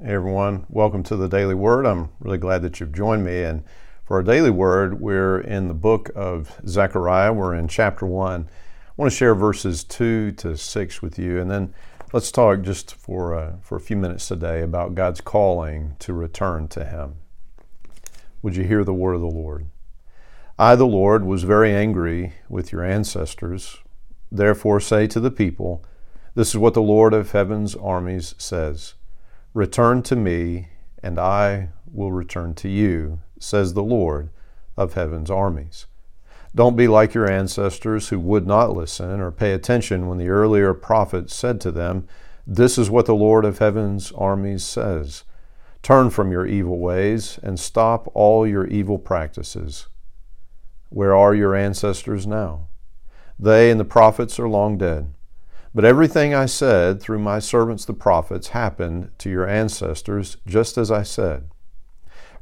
Hey everyone, welcome to the Daily Word. I'm really glad that you've joined me. And for our Daily Word, we're in the book of Zechariah. We're in chapter 1. I want to share verses 2 to 6 with you, and then let's talk just for, uh, for a few minutes today about God's calling to return to Him. Would you hear the word of the Lord? I, the Lord, was very angry with your ancestors. Therefore, say to the people, This is what the Lord of heaven's armies says Return to me, and I will return to you, says the Lord of heaven's armies. Don't be like your ancestors who would not listen or pay attention when the earlier prophets said to them, This is what the Lord of heaven's armies says. Turn from your evil ways and stop all your evil practices. Where are your ancestors now? They and the prophets are long dead. But everything I said through my servants the prophets happened to your ancestors just as I said.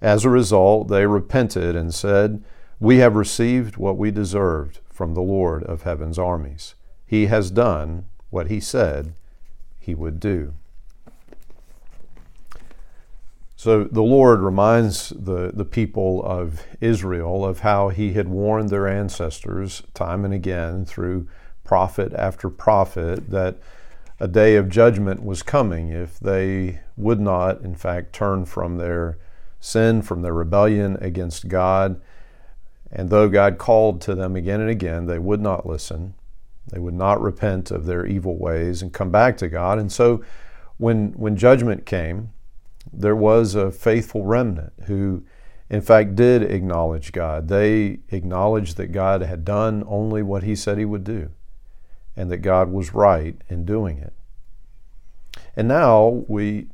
As a result, they repented and said, We have received what we deserved from the Lord of heaven's armies. He has done what he said he would do. So the Lord reminds the, the people of Israel of how he had warned their ancestors time and again through prophet after prophet that a day of judgment was coming if they would not, in fact, turn from their sin, from their rebellion against God. And though God called to them again and again, they would not listen. They would not repent of their evil ways and come back to God. And so when, when judgment came, there was a faithful remnant who, in fact, did acknowledge God. They acknowledged that God had done only what He said He would do and that God was right in doing it. And now we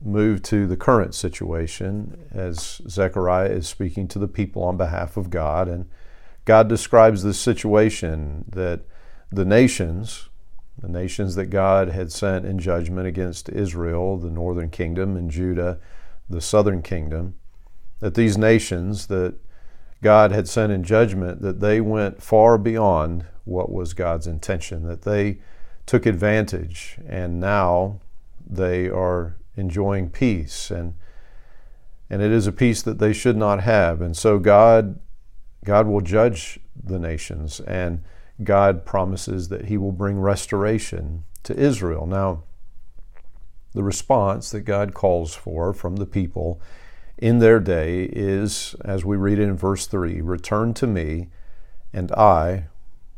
move to the current situation as Zechariah is speaking to the people on behalf of God. And God describes this situation that the nations, the nations that God had sent in judgment against Israel, the northern kingdom, and Judah, the southern kingdom, that these nations that God had sent in judgment, that they went far beyond what was God's intention, that they took advantage and now they are enjoying peace and and it is a peace that they should not have. And so God God will judge the nations and God promises that he will bring restoration to Israel. Now, the response that God calls for from the people in their day is, as we read in verse 3 Return to me, and I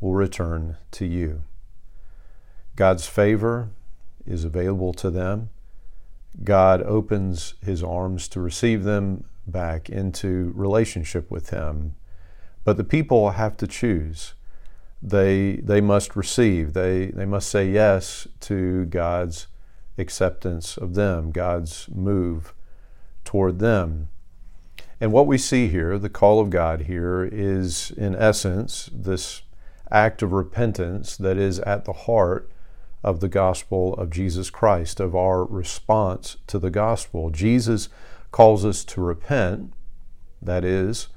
will return to you. God's favor is available to them. God opens his arms to receive them back into relationship with him. But the people have to choose they, they must receive, they, they must say yes to God's acceptance of them, God's move toward them. And what we see here, the call of God here, is in essence this act of repentance that is at the heart of the gospel of Jesus Christ, of our response to the gospel. Jesus calls us to repent, that is,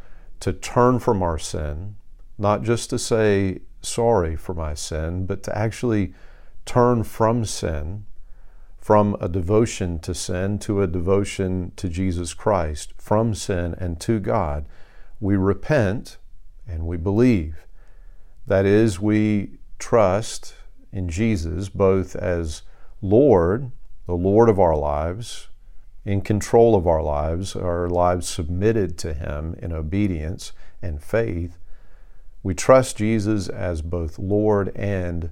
to turn from our sin, not just to say, sorry for my sin, but to actually turn from sin, from a devotion to sin to a devotion to Jesus Christ, from sin and to God. We repent and we believe. That is, we trust in Jesus both as Lord, the Lord of our lives, in control of our lives, our lives submitted to Him in obedience and faith, we trust Jesus as both Lord and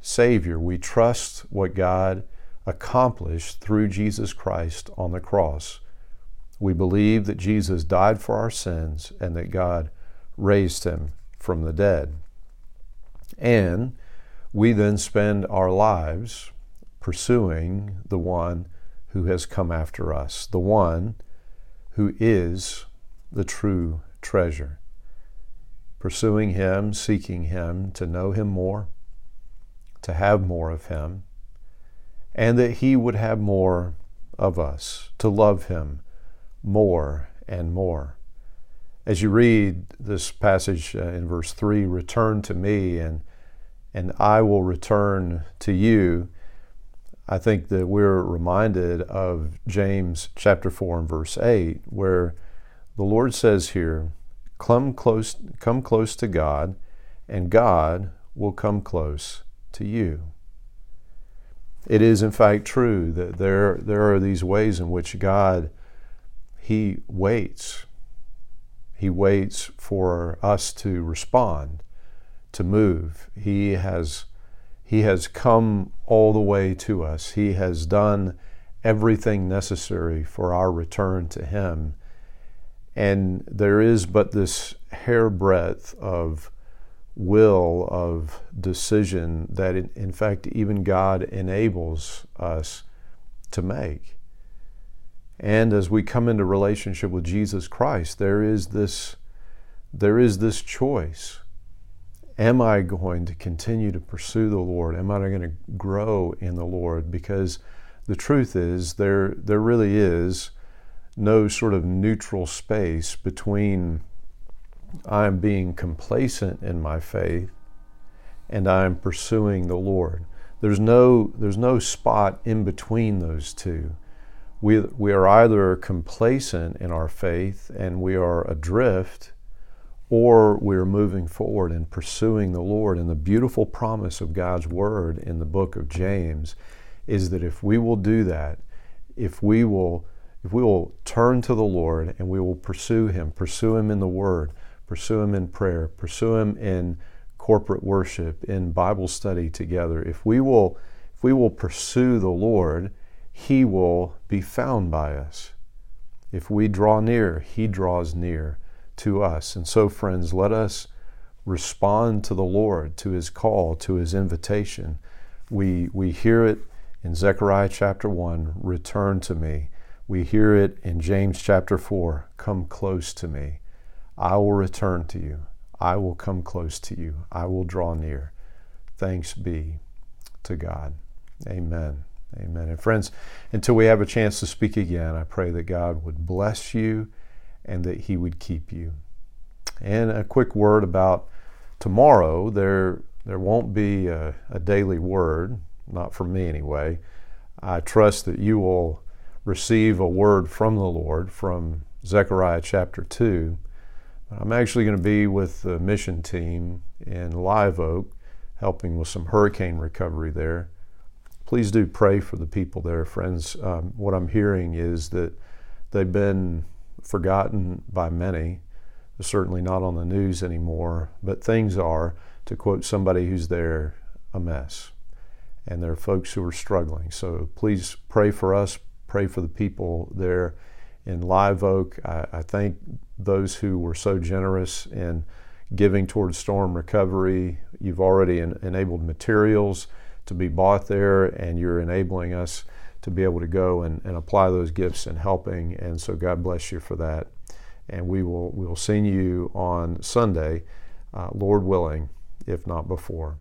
Savior. We trust what God accomplished through Jesus Christ on the cross. We believe that Jesus died for our sins and that God raised him from the dead. And we then spend our lives pursuing the one who has come after us, the one who is the true treasure pursuing Him, seeking Him, to know Him more, to have more of Him, and that He would have more of us, to love Him more and more. As you read this passage uh, in verse 3, return to me and, and I will return to you. I think that we're reminded of James chapter 4 and verse 8, where the Lord says here, Come close, come close to God, and God will come close to you. It is, in fact, true that there, there are these ways in which God, He waits. He waits for us to respond, to move. He has, he has come all the way to us. He has done everything necessary for our return to Him. And there is but this hairbreadth of will of decision that, in, in, fact, even God enables us to make. And as we come into relationship with Jesus Christ, there is this, there is this choice. Am I going to continue to pursue the Lord? Am I going to grow in the Lord? Because the truth is, there, there really is no sort of neutral space between I'm being complacent in my faith and I'm pursuing the Lord. There's no, there's no spot in between those two. We, we are either complacent in our faith and we are adrift, or we are moving forward and pursuing the Lord. And the beautiful promise of God's Word in the book of James is that if we will do that, if we will, if we will turn to the Lord and we will pursue Him, pursue Him in the Word, pursue Him in prayer, pursue Him in corporate worship, in Bible study together. If we will, if we will pursue the Lord, He will be found by us. If we draw near, He draws near to us. And so, friends, let us respond to the Lord, to His call, to His invitation. We, we hear it in Zechariah chapter 1 return to me. We hear it in James chapter 4 come close to me. I will return to you. I will come close to you. I will draw near. Thanks be to God. Amen. Amen. And friends, until we have a chance to speak again, I pray that God would bless you and that He would keep you. And a quick word about tomorrow. There, there won't be a, a daily word, not for me anyway. I trust that you will receive a word from the Lord from Zechariah chapter 2 I'm actually going to be with the mission team in Live Oak, helping with some hurricane recovery there. Please do pray for the people there, friends. Um, what I'm hearing is that they've been forgotten by many, certainly not on the news anymore, but things are, to quote somebody who's there, a mess. And there are folks who are struggling. So please pray for us, pray for the people there in Live Oak. I, I thank those who were so generous in giving towards storm recovery. You've already en- enabled materials to be bought there, and you're enabling us to be able to go and, and apply those gifts and helping. And so God bless you for that. And we will we will see you on Sunday, uh, Lord willing, if not before.